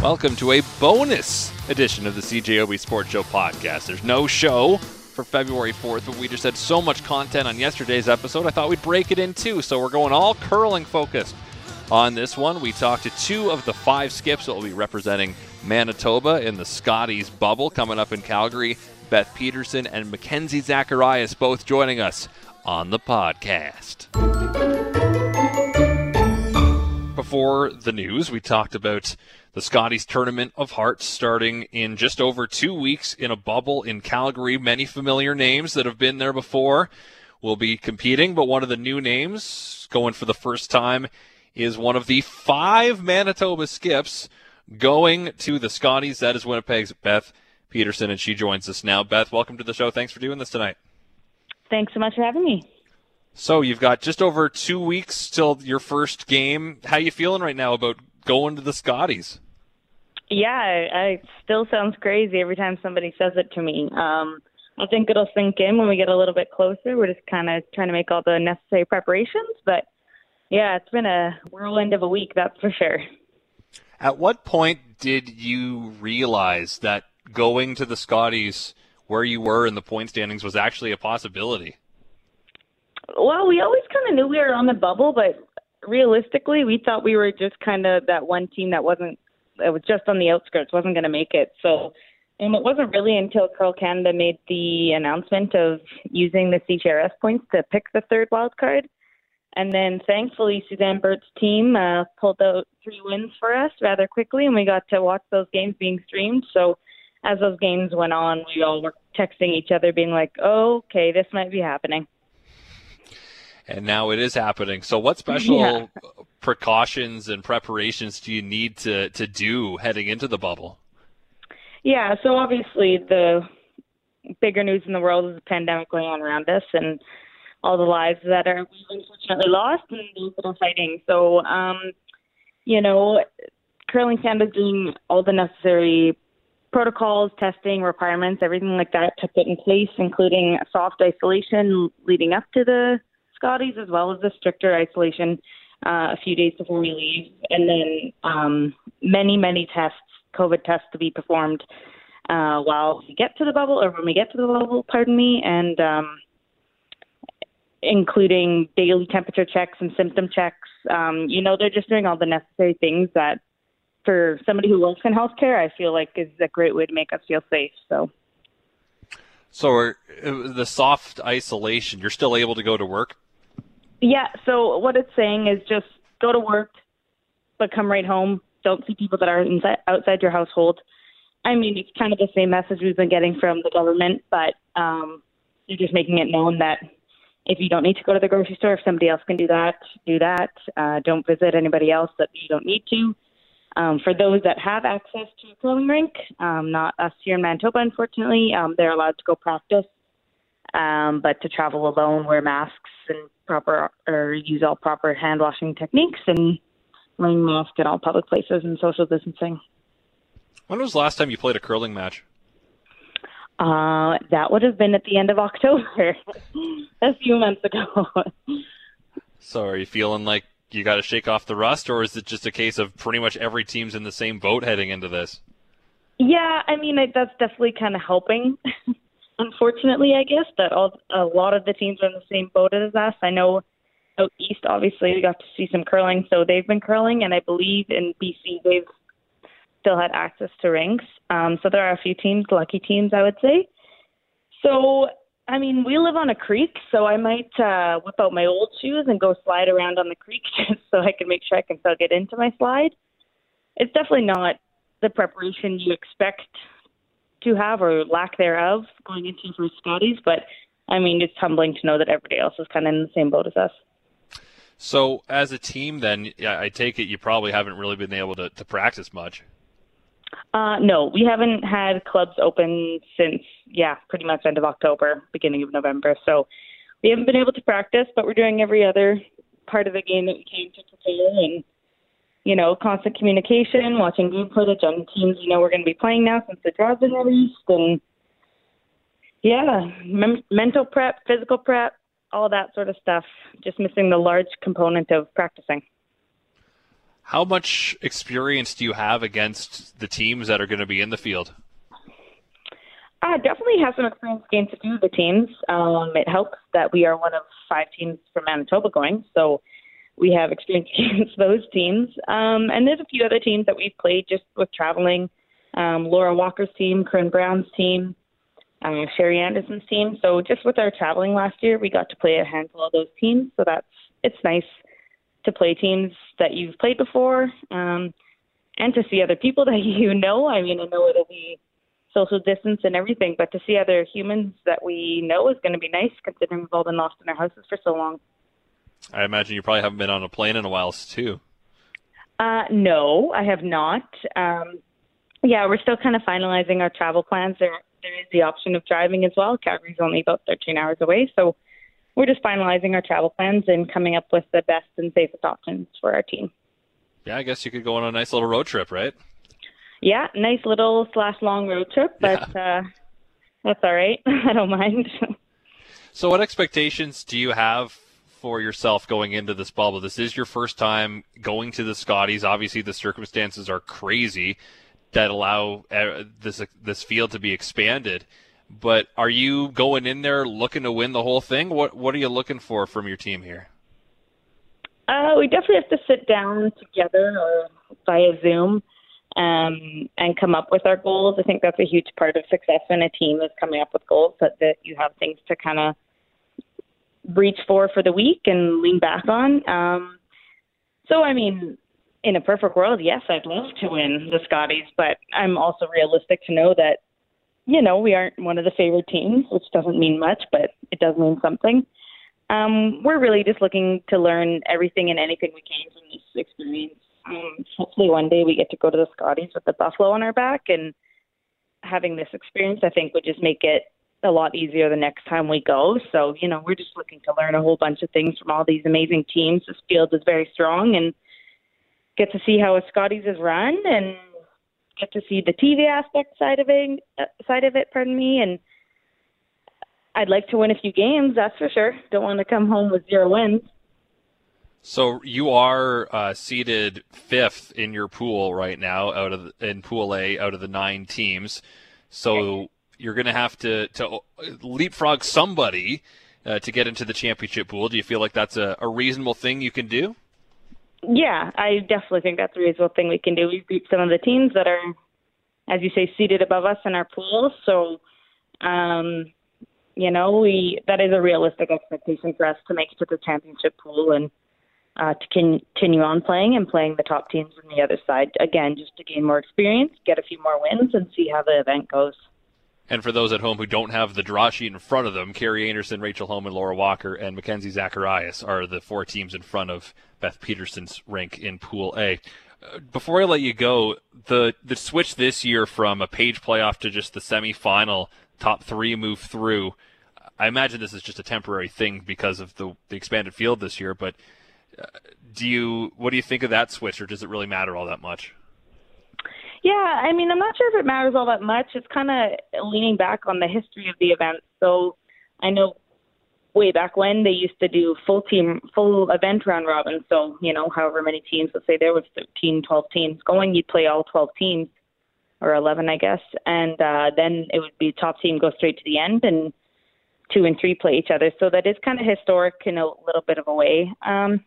Welcome to a bonus edition of the CJOB Sports Show podcast. There's no show for February 4th, but we just had so much content on yesterday's episode, I thought we'd break it in two. So we're going all curling focused on this one. We talked to two of the five skips that will be representing Manitoba in the Scotties bubble coming up in Calgary. Beth Peterson and Mackenzie Zacharias both joining us on the podcast. Before the news, we talked about the Scotties Tournament of Hearts starting in just over two weeks in a bubble in Calgary. Many familiar names that have been there before will be competing, but one of the new names going for the first time is one of the five Manitoba skips going to the Scotties. That is Winnipeg's Beth Peterson, and she joins us now. Beth, welcome to the show. Thanks for doing this tonight. Thanks so much for having me. So you've got just over two weeks till your first game. How you feeling right now about going to the Scotties? Yeah, I, I still sounds crazy every time somebody says it to me. Um, I think it'll sink in when we get a little bit closer. We're just kind of trying to make all the necessary preparations, but yeah, it's been a whirlwind of a week, that's for sure. At what point did you realize that going to the Scotties where you were in the point standings was actually a possibility? Well, we always kind of knew we were on the bubble, but realistically, we thought we were just kind of that one team that wasn't. It was just on the outskirts, wasn't going to make it. So, and it wasn't really until Curl Canada made the announcement of using the CTRS points to pick the third wild card. And then thankfully, Suzanne Birt's team uh, pulled out three wins for us rather quickly, and we got to watch those games being streamed. So as those games went on, we all were texting each other, being like, oh, okay, this might be happening and now it is happening. So, what special yeah. precautions and preparations do you need to to do heading into the bubble? Yeah, so obviously the bigger news in the world is the pandemic going on around us and all the lives that are unfortunately lost and those that are fighting. So, um, you know, Curling Canada is doing all the necessary protocols, testing, requirements, everything like that to put in place, including soft isolation leading up to the Scotties as well as the stricter isolation uh, a few days before we leave, and then um, many, many tests, COVID tests to be performed uh, while we get to the bubble or when we get to the bubble, pardon me, and um, including daily temperature checks and symptom checks. Um, you know, they're just doing all the necessary things that for somebody who works in healthcare, I feel like is a great way to make us feel safe. So. So, the soft isolation, you're still able to go to work yeah. So what it's saying is just go to work, but come right home. Don't see people that are inside, outside your household. I mean, it's kind of the same message we've been getting from the government, but um, you're just making it known that if you don't need to go to the grocery store, if somebody else can do that, do that. Uh, don't visit anybody else that you don't need to. Um, for those that have access to a curling rink, um, not us here in Manitoba, unfortunately, um, they're allowed to go practice. Um, but to travel alone, wear masks and proper or use all proper hand washing techniques and wearing masks in all public places and social distancing. When was the last time you played a curling match? Uh, that would have been at the end of October, a few months ago. so, are you feeling like you got to shake off the rust, or is it just a case of pretty much every team's in the same boat heading into this? Yeah, I mean that's definitely kind of helping unfortunately, I guess that all, a lot of the teams are in the same boat as us. I know out east, obviously, we got to see some curling, so they've been curling, and I believe in BC they've still had access to rinks. Um, so there are a few teams, lucky teams, I would say. So, I mean, we live on a creek, so I might uh, whip out my old shoes and go slide around on the creek just so I can make sure I can still get into my slide. It's definitely not the preparation you expect to have or lack thereof going into for Scotties. But I mean, it's humbling to know that everybody else is kind of in the same boat as us. So, as a team, then I take it you probably haven't really been able to, to practice much. Uh, no, we haven't had clubs open since, yeah, pretty much end of October, beginning of November. So we haven't been able to practice, but we're doing every other part of the game that we can to prepare and you know, constant communication, watching game footage on teams you know we're going to be playing now since the draw's been released, and yeah, mem- mental prep, physical prep, all that sort of stuff. Just missing the large component of practicing. How much experience do you have against the teams that are going to be in the field? I definitely have some experience against a few of the teams. Um, it helps that we are one of five teams from Manitoba going, so we have experience against those teams. Um, and there's a few other teams that we've played just with traveling. Um, Laura Walker's team, Corryn Brown's team, uh, Sherry Anderson's team. So just with our traveling last year, we got to play a handful of those teams. So that's it's nice to play teams that you've played before, um, and to see other people that you know. I mean, I know it'll be social distance and everything, but to see other humans that we know is going to be nice, considering we've all been lost in our houses for so long. I imagine you probably haven't been on a plane in a while, too. Uh, no, I have not. Um, yeah, we're still kind of finalizing our travel plans. There, there is the option of driving as well. Calgary's only about 13 hours away, so we're just finalizing our travel plans and coming up with the best and safest options for our team. Yeah, I guess you could go on a nice little road trip, right? Yeah, nice little slash long road trip, but yeah. uh, that's all right. I don't mind. so, what expectations do you have for yourself going into this bubble? This is your first time going to the Scotties. Obviously, the circumstances are crazy that allow uh, this this field to be expanded. But are you going in there looking to win the whole thing? What What are you looking for from your team here? Uh, we definitely have to sit down together or via Zoom um, and come up with our goals. I think that's a huge part of success in a team is coming up with goals that, that you have things to kind of reach for for the week and lean back on. Um, so, I mean, in a perfect world, yes, I'd love to win the Scotties, but I'm also realistic to know that you know, we aren't one of the favorite teams, which doesn't mean much, but it does mean something. Um, we're really just looking to learn everything and anything we can from this experience. Um, hopefully, one day we get to go to the Scotties with the buffalo on our back, and having this experience, I think, would just make it a lot easier the next time we go. So, you know, we're just looking to learn a whole bunch of things from all these amazing teams. This field is very strong, and get to see how a Scotties is run and get to see the TV aspect side of it, uh, side of it, pardon me, and I'd like to win a few games. That's for sure. Don't want to come home with zero wins. So you are uh, seated fifth in your pool right now, out of the, in Pool A, out of the nine teams. So you're going to have to to leapfrog somebody uh, to get into the championship pool. Do you feel like that's a, a reasonable thing you can do? Yeah, I definitely think that's a reasonable thing we can do. We've beat some of the teams that are, as you say, seated above us in our pool. So, um, you know, we that is a realistic expectation for us to make it to the championship pool and uh, to continue on playing and playing the top teams on the other side. Again, just to gain more experience, get a few more wins, and see how the event goes. And for those at home who don't have the draw sheet in front of them, Kerri Einarson, Rachel Homan, Laura Walker, and Mackenzie Zacharias are the four teams in front of Beth Peterson's rink in Pool A. Uh, before I let you go, the the switch this year from a page playoff to just the semifinal, top three move through. I imagine this is just a temporary thing because of the the expanded field this year. But uh, do you what do you think of that switch, or does it really matter all that much? Yeah, I mean, I'm not sure if it matters all that much. It's kind of leaning back on the history of the event. So I know way back when they used to do full team, full event round robin. So, you know, however many teams, let's say there was 13, 12 teams going, you'd play all 12 teams or 11, I guess. And uh, then it would be top team go straight to the end and two and three play each other. So that is kind of historic in a little bit of a way. Um,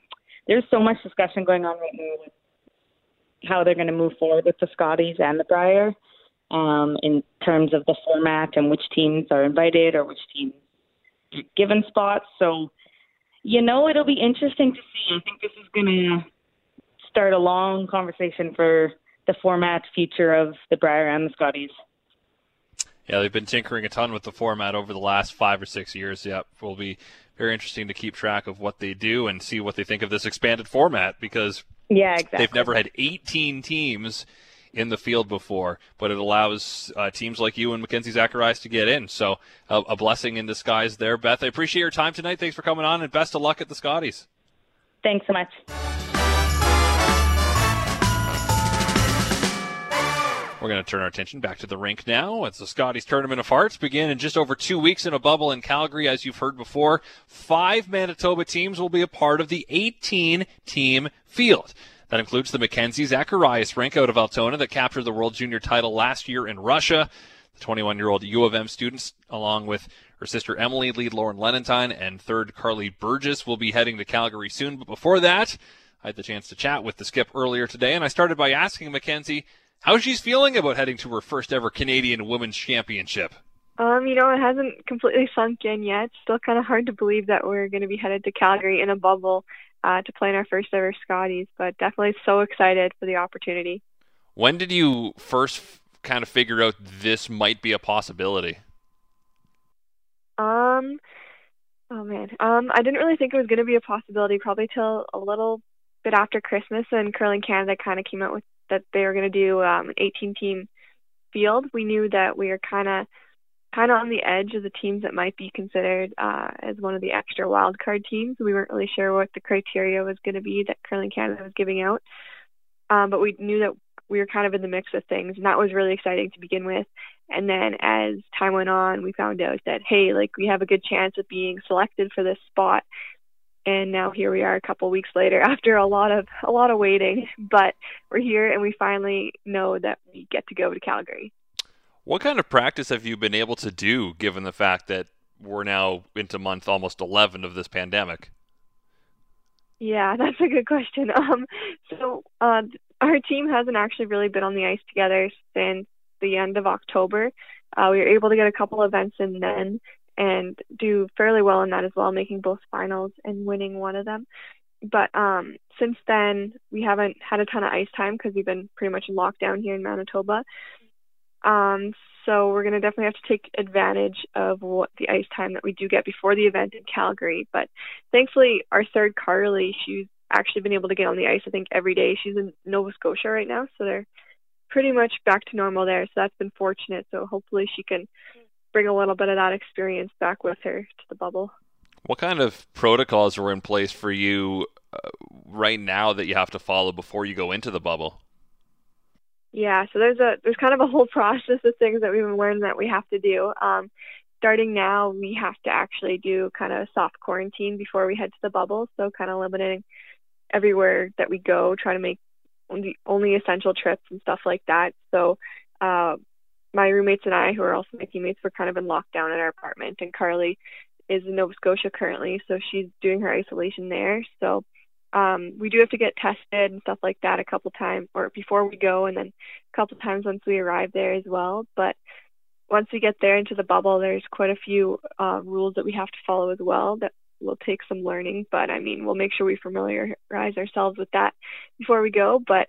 there's so much discussion going on right now with how they're going to move forward with the Scotties and the Brier um, in terms of the format and which teams are invited or which teams given spots. So, you know, it'll be interesting to see. I think this is going to start a long conversation for the format future of the Brier and the Scotties. Yeah, they've been tinkering a ton with the format over the last five or six years. Yep, will be very interesting to keep track of what they do and see what they think of this expanded format because yeah, exactly. They've never had 18 teams in the field before, but it allows uh, teams like you and Mackenzie Zacharias to get in. So uh, a blessing in disguise there, Beth. I appreciate your time tonight. Thanks for coming on, and best of luck at the Scotties. Thanks so much. We're going to turn our attention back to the rink now as the Scotties Tournament of Hearts begin in just over two weeks in a bubble in Calgary. As you've heard before, five Manitoba teams will be a part of the 18 team field. That includes the Mackenzie Zacharias rank out of Altona that captured the World Junior title last year in Russia. The 21 year old U of M student, along with her sister Emily, lead Lauren Lenentine, and third Karlee Burgess will be heading to Calgary soon. But before that, I had the chance to chat with the skip earlier today, and I started by asking Mackenzie how she's feeling about heading to her first ever Canadian Women's Championship. Um, you know, it hasn't completely sunk in yet. Still kind of hard to believe that we're going to be headed to Calgary in a bubble uh, to play in our first ever Scotties, but definitely so excited for the opportunity. When did you first f- kind of figure out this might be a possibility? Um, oh man, um, I didn't really think it was going to be a possibility probably till a little bit after Christmas, and Curling Canada kind of came out with that they were going to do um, an 18 team field. We knew that we were kind of kind of on the edge of the teams that might be considered uh, as one of the extra wild card teams. We weren't really sure what the criteria was going to be that Curling Canada was giving out, um, but we knew that we were kind of in the mix of things, and that was really exciting to begin with. And then as time went on, we found out that hey, like we have a good chance of being selected for this spot. And now here we are a couple weeks later after a lot of a lot of waiting, but we're here and we finally know that we get to go to Calgary. What kind of practice have you been able to do given the fact that we're now into month almost 11 of this pandemic? Yeah, that's a good question. Um, so uh, our team hasn't actually really been on the ice together since the end of October. Uh, we were able to get a couple events in then and do fairly well in that as well, making both finals and winning one of them. But um, since then, we haven't had a ton of ice time because we've been pretty much in lockdown here in Manitoba. Um, so we're going to definitely have to take advantage of what the ice time that we do get before the event in Calgary. But thankfully, our third Karlee, she's actually been able to get on the ice. I think every day she's in Nova Scotia right now, so they're pretty much back to normal there. So that's been fortunate. So hopefully she can bring a little bit of that experience back with her to the bubble. What kind of protocols were in place for you uh, right now that you have to follow before you go into the bubble? Yeah, so there's a there's kind of a whole process of things that we've been learning that we have to do. Um, starting now, we have to actually do kind of soft quarantine before we head to the bubble. So kind of limiting everywhere that we go, try to make only, only essential trips and stuff like that. So uh, my roommates and I, who are also my teammates, were kind of in lockdown in our apartment, and Karlee is in Nova Scotia currently, so she's doing her isolation there. So um, we do have to get tested and stuff like that a couple times or before we go and then a couple times once we arrive there as well but once we get there into the bubble there's quite a few uh, rules that we have to follow as well that will take some learning but i mean we'll make sure we familiarize ourselves with that before we go but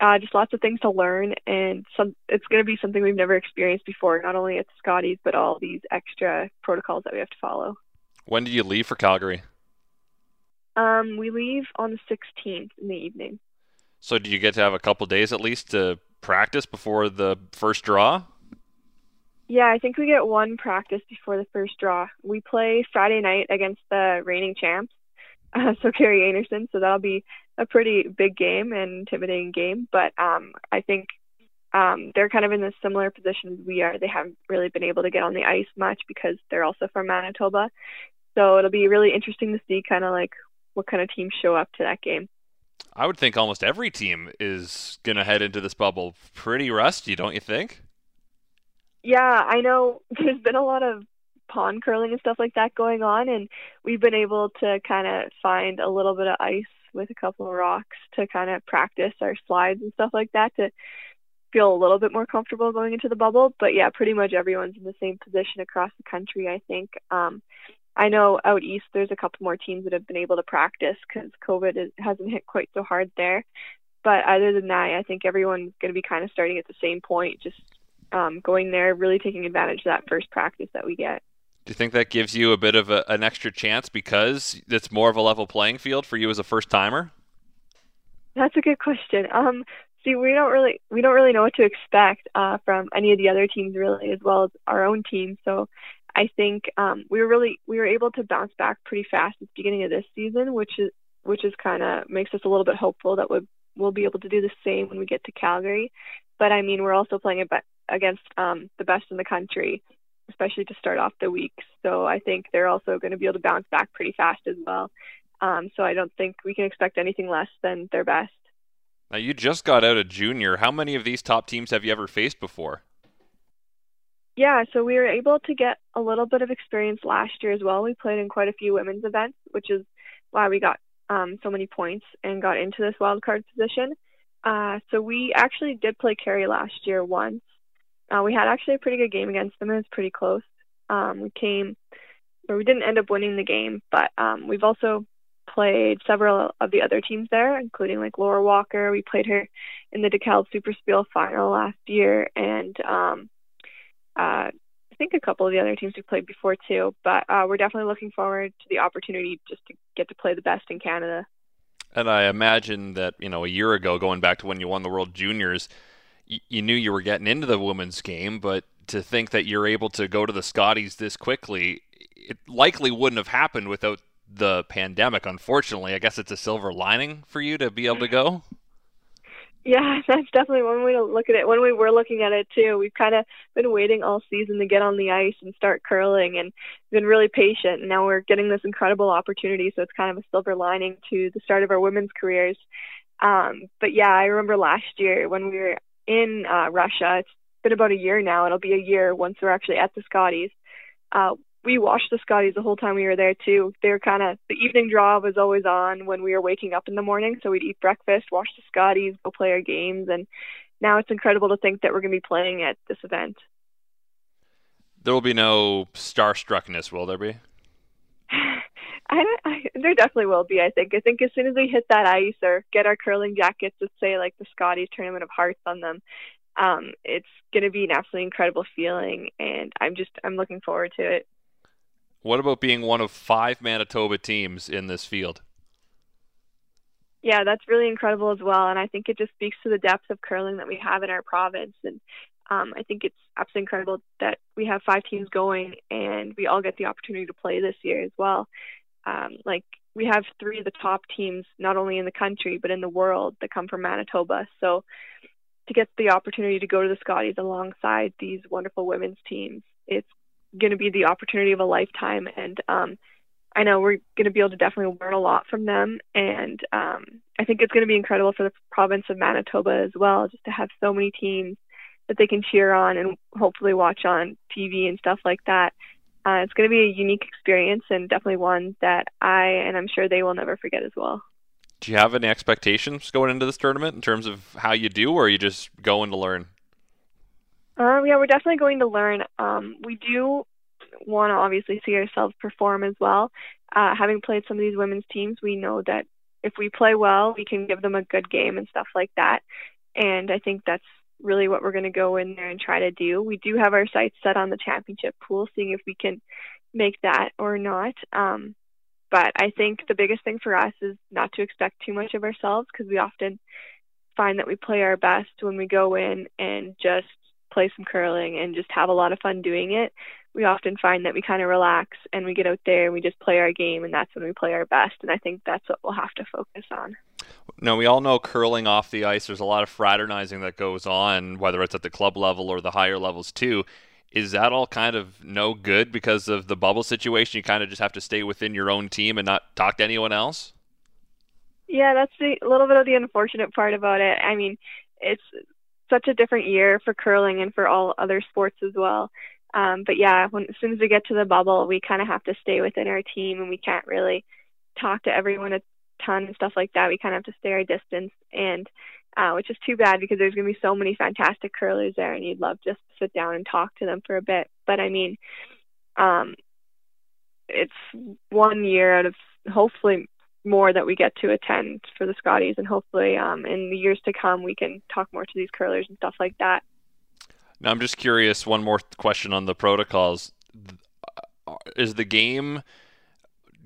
uh, just lots of things to learn and some it's going to be something we've never experienced before not only at the scotties but all these extra protocols that we have to follow when did you leave for calgary um, we leave on the 16th in the evening. So, do you get to have a couple days at least to practice before the first draw? Yeah, I think we get one practice before the first draw. We play Friday night against the reigning champs, uh, so Kerri Einarson. So that'll be a pretty big game and intimidating game. But um, I think um, they're kind of in a similar position as we are. They haven't really been able to get on the ice much because they're also from Manitoba. So it'll be really interesting to see kind of like what kind of teams show up to that game. I would think almost every team is going to head into this bubble pretty rusty, don't you think? Yeah, I know there's been a lot of pond curling and stuff like that going on, and we've been able to kind of find a little bit of ice with a couple of rocks to kind of practice our slides and stuff like that to feel a little bit more comfortable going into the bubble. But yeah, pretty much everyone's in the same position across the country, I think. Um, I know out east there's a couple more teams that have been able to practice because COVID is, hasn't hit quite so hard there. But other than that, I think everyone's going to be kind of starting at the same point, just um, going there, really taking advantage of that first practice that we get. Do you think that gives you a bit of a, an extra chance because it's more of a level playing field for you as a first timer? That's a good question. Um, see, we don't really we don't really know what to expect uh, from any of the other teams, really, as well as our own team. So I think um, we were really we were able to bounce back pretty fast at the beginning of this season, which is which is kind of makes us a little bit hopeful that we'll we'll be able to do the same when we get to Calgary. But I mean, we're also playing against um, the best in the country, especially to start off the week. So I think they're also going to be able to bounce back pretty fast as well. Um, so I don't think we can expect anything less than their best. Now, you just got out of junior. How many of these top teams have you ever faced before? Yeah, so we were able to get a little bit of experience last year as well. We played in quite a few women's events, which is why we got um, so many points and got into this wild card position. Uh, so we actually did play Kerri last year once. Uh, we had actually a pretty good game against them. It was pretty close. Um, we came, or we didn't end up winning the game, but um, we've also played several of the other teams there, including like Laura Walker. We played her in the DeKalb Super Spiel final last year, and um, uh, I think a couple of the other teams we played before too. But uh, we're definitely looking forward to the opportunity just to get to play the best in Canada. And I imagine that you know a year ago, going back to when you won the World Juniors, you knew you were getting into the women's game, but to think that you're able to go to the Scotties this quickly, it likely wouldn't have happened without the pandemic. Unfortunately, I guess it's a silver lining for you to be able to go. Yeah, that's definitely one way to look at it. When we were looking at it too, we've kind of been waiting all season to get on the ice and start curling and been really patient. And now we're getting this incredible opportunity. So it's kind of a silver lining to the start of our women's careers. Um, but yeah, I remember last year when we were in uh, Russia, it's been about a year now. It'll be a year once we're actually at the Scotties. Uh, we watched the Scotties the whole time we were there too. They were kind of the evening draw was always on when we were waking up in the morning, so we'd eat breakfast, watch the Scotties, go play our games, and now it's incredible to think that we're going to be playing at this event. There will be no starstruckness, will there be? I, I, there definitely will be. I think. I think as soon as we hit that ice or get our curling jackets with, say like the Scotties Tournament of Hearts on them, um, it's going to be an absolutely incredible feeling, and I'm just I'm looking forward to it. What about being one of five Manitoba teams in this field? Yeah, that's really incredible as well, and I think it just speaks to the depth of curling that we have in our province, and um, I think it's absolutely incredible that we have five teams going, and we all get the opportunity to play this year as well. Um, like we have three of the top teams, not only in the country but in the world, that come from Manitoba. So to get the opportunity to go to the Scotties alongside these wonderful women's teams, it's going to be the opportunity of a lifetime. And um, I know we're going to be able to definitely learn a lot from them. And um, I think it's going to be incredible for the province of Manitoba as well, just to have so many teams that they can cheer on and hopefully watch on TV and stuff like that. Uh, it's going to be a unique experience and definitely one that I and I'm sure they will never forget as well. Do you have any expectations going into this tournament in terms of how you do, or are you just going to learn? Um, yeah, we're definitely going to learn. Um, we do want to obviously see ourselves perform as well. Uh, having played some of these women's teams, we know that if we play well, we can give them a good game and stuff like that. And I think that's really what we're going to go in there and try to do. We do have our sights set on the championship pool, seeing if we can make that or not. Um, but I think the biggest thing for us is not to expect too much of ourselves because we often find that we play our best when we go in and just play some curling and just have a lot of fun doing it, we often find that we kind of relax and we get out there and we just play our game and that's when we play our best and I think that's what we'll have to focus on. No, we all know curling off the ice there's a lot of fraternizing that goes on whether it's at the club level or the higher levels too. Is that all kind of no good because of the bubble situation? You kind of just have to stay within your own team and not talk to anyone else? Yeah, that's the, a little bit of the unfortunate part about it. I mean, it's such a different year for curling and for all other sports as well. Um, but yeah, when, as soon as we get to the bubble, we kind of have to stay within our team and we can't really talk to everyone a ton and stuff like that. We kind of have to stay our distance, and uh, which is too bad because there's going to be so many fantastic curlers there, and you'd love just to sit down and talk to them for a bit. But I mean, um, it's one year out of hopefully more that we get to attend for the Scotties, and hopefully um, in the years to come we can talk more to these curlers and stuff like that. Now I'm just curious. One more question on the protocols: Is the game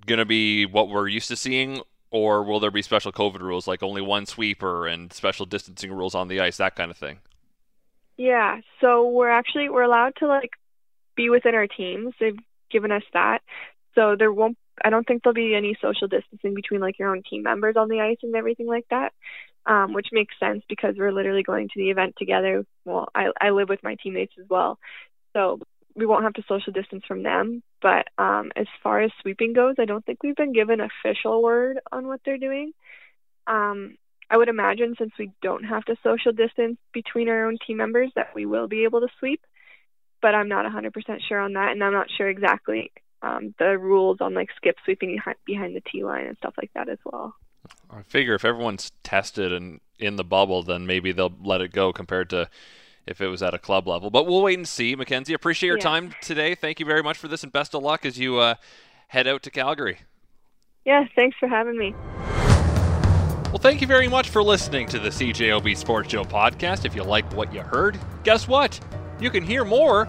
going to be what we're used to seeing, or will there be special COVID rules like only one sweeper and special distancing rules on the ice, that kind of thing? Yeah, so we're actually we're allowed to like be within our teams. They've given us that. So there won't I don't think there'll be any social distancing between like your own team members on the ice and everything like that. Um, which makes sense because we're literally going to the event together. Well, I I live with my teammates as well. So we won't have to social distance from them. But um, as far as sweeping goes, I don't think we've been given official word on what they're doing. Um, I would imagine since we don't have to social distance between our own team members that we will be able to sweep, but I'm not 100% sure on that, and I'm not sure exactly um, the rules on like skip sweeping behind the tee line and stuff like that as well. I figure if everyone's tested and in the bubble, then maybe they'll let it go compared to if it was at a club level. But we'll wait and see. Mackenzie, appreciate your yeah. time today. Thank you very much for this, and best of luck as you uh, head out to Calgary. Yeah, thanks for having me. Well, thank you very much for listening to the CJOB Sports Show podcast. If you like what you heard, guess what? You can hear more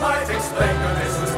might explain the mystery.